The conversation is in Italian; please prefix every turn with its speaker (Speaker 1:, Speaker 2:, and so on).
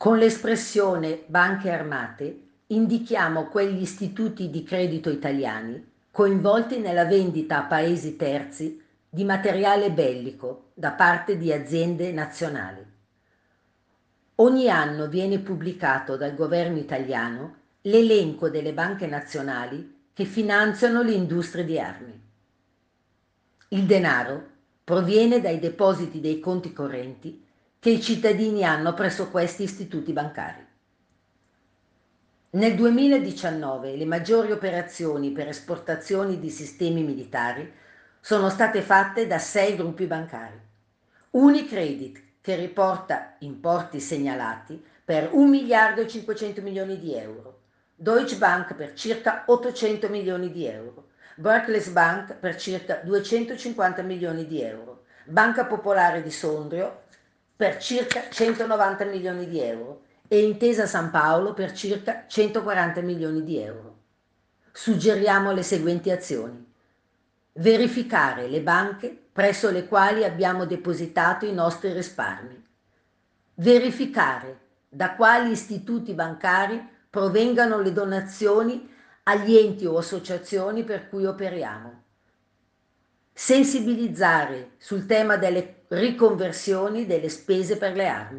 Speaker 1: Con l'espressione banche armate indichiamo quegli istituti di credito italiani coinvolti nella vendita a paesi terzi di materiale bellico da parte di aziende nazionali. Ogni anno viene pubblicato dal governo italiano l'elenco delle banche nazionali che finanziano le industrie di armi. Il denaro proviene dai depositi dei conti correnti che i cittadini hanno presso questi istituti bancari. Nel 2019 le maggiori operazioni per esportazioni di sistemi militari sono state fatte da sei gruppi bancari. Unicredit, che riporta importi segnalati per 1 miliardo e 500 milioni di euro, Deutsche Bank per circa 800 milioni di euro, Barclays Bank per circa 250 milioni di euro, Banca Popolare di Sondrio per circa 190 milioni di euro e Intesa San Paolo per circa 140 milioni di euro. Suggeriamo le seguenti azioni. Verificare le banche presso le quali abbiamo depositato i nostri risparmi. Verificare da quali istituti bancari provengano le donazioni agli enti o associazioni per cui operiamo sensibilizzare sul tema delle riconversioni delle spese per le armi.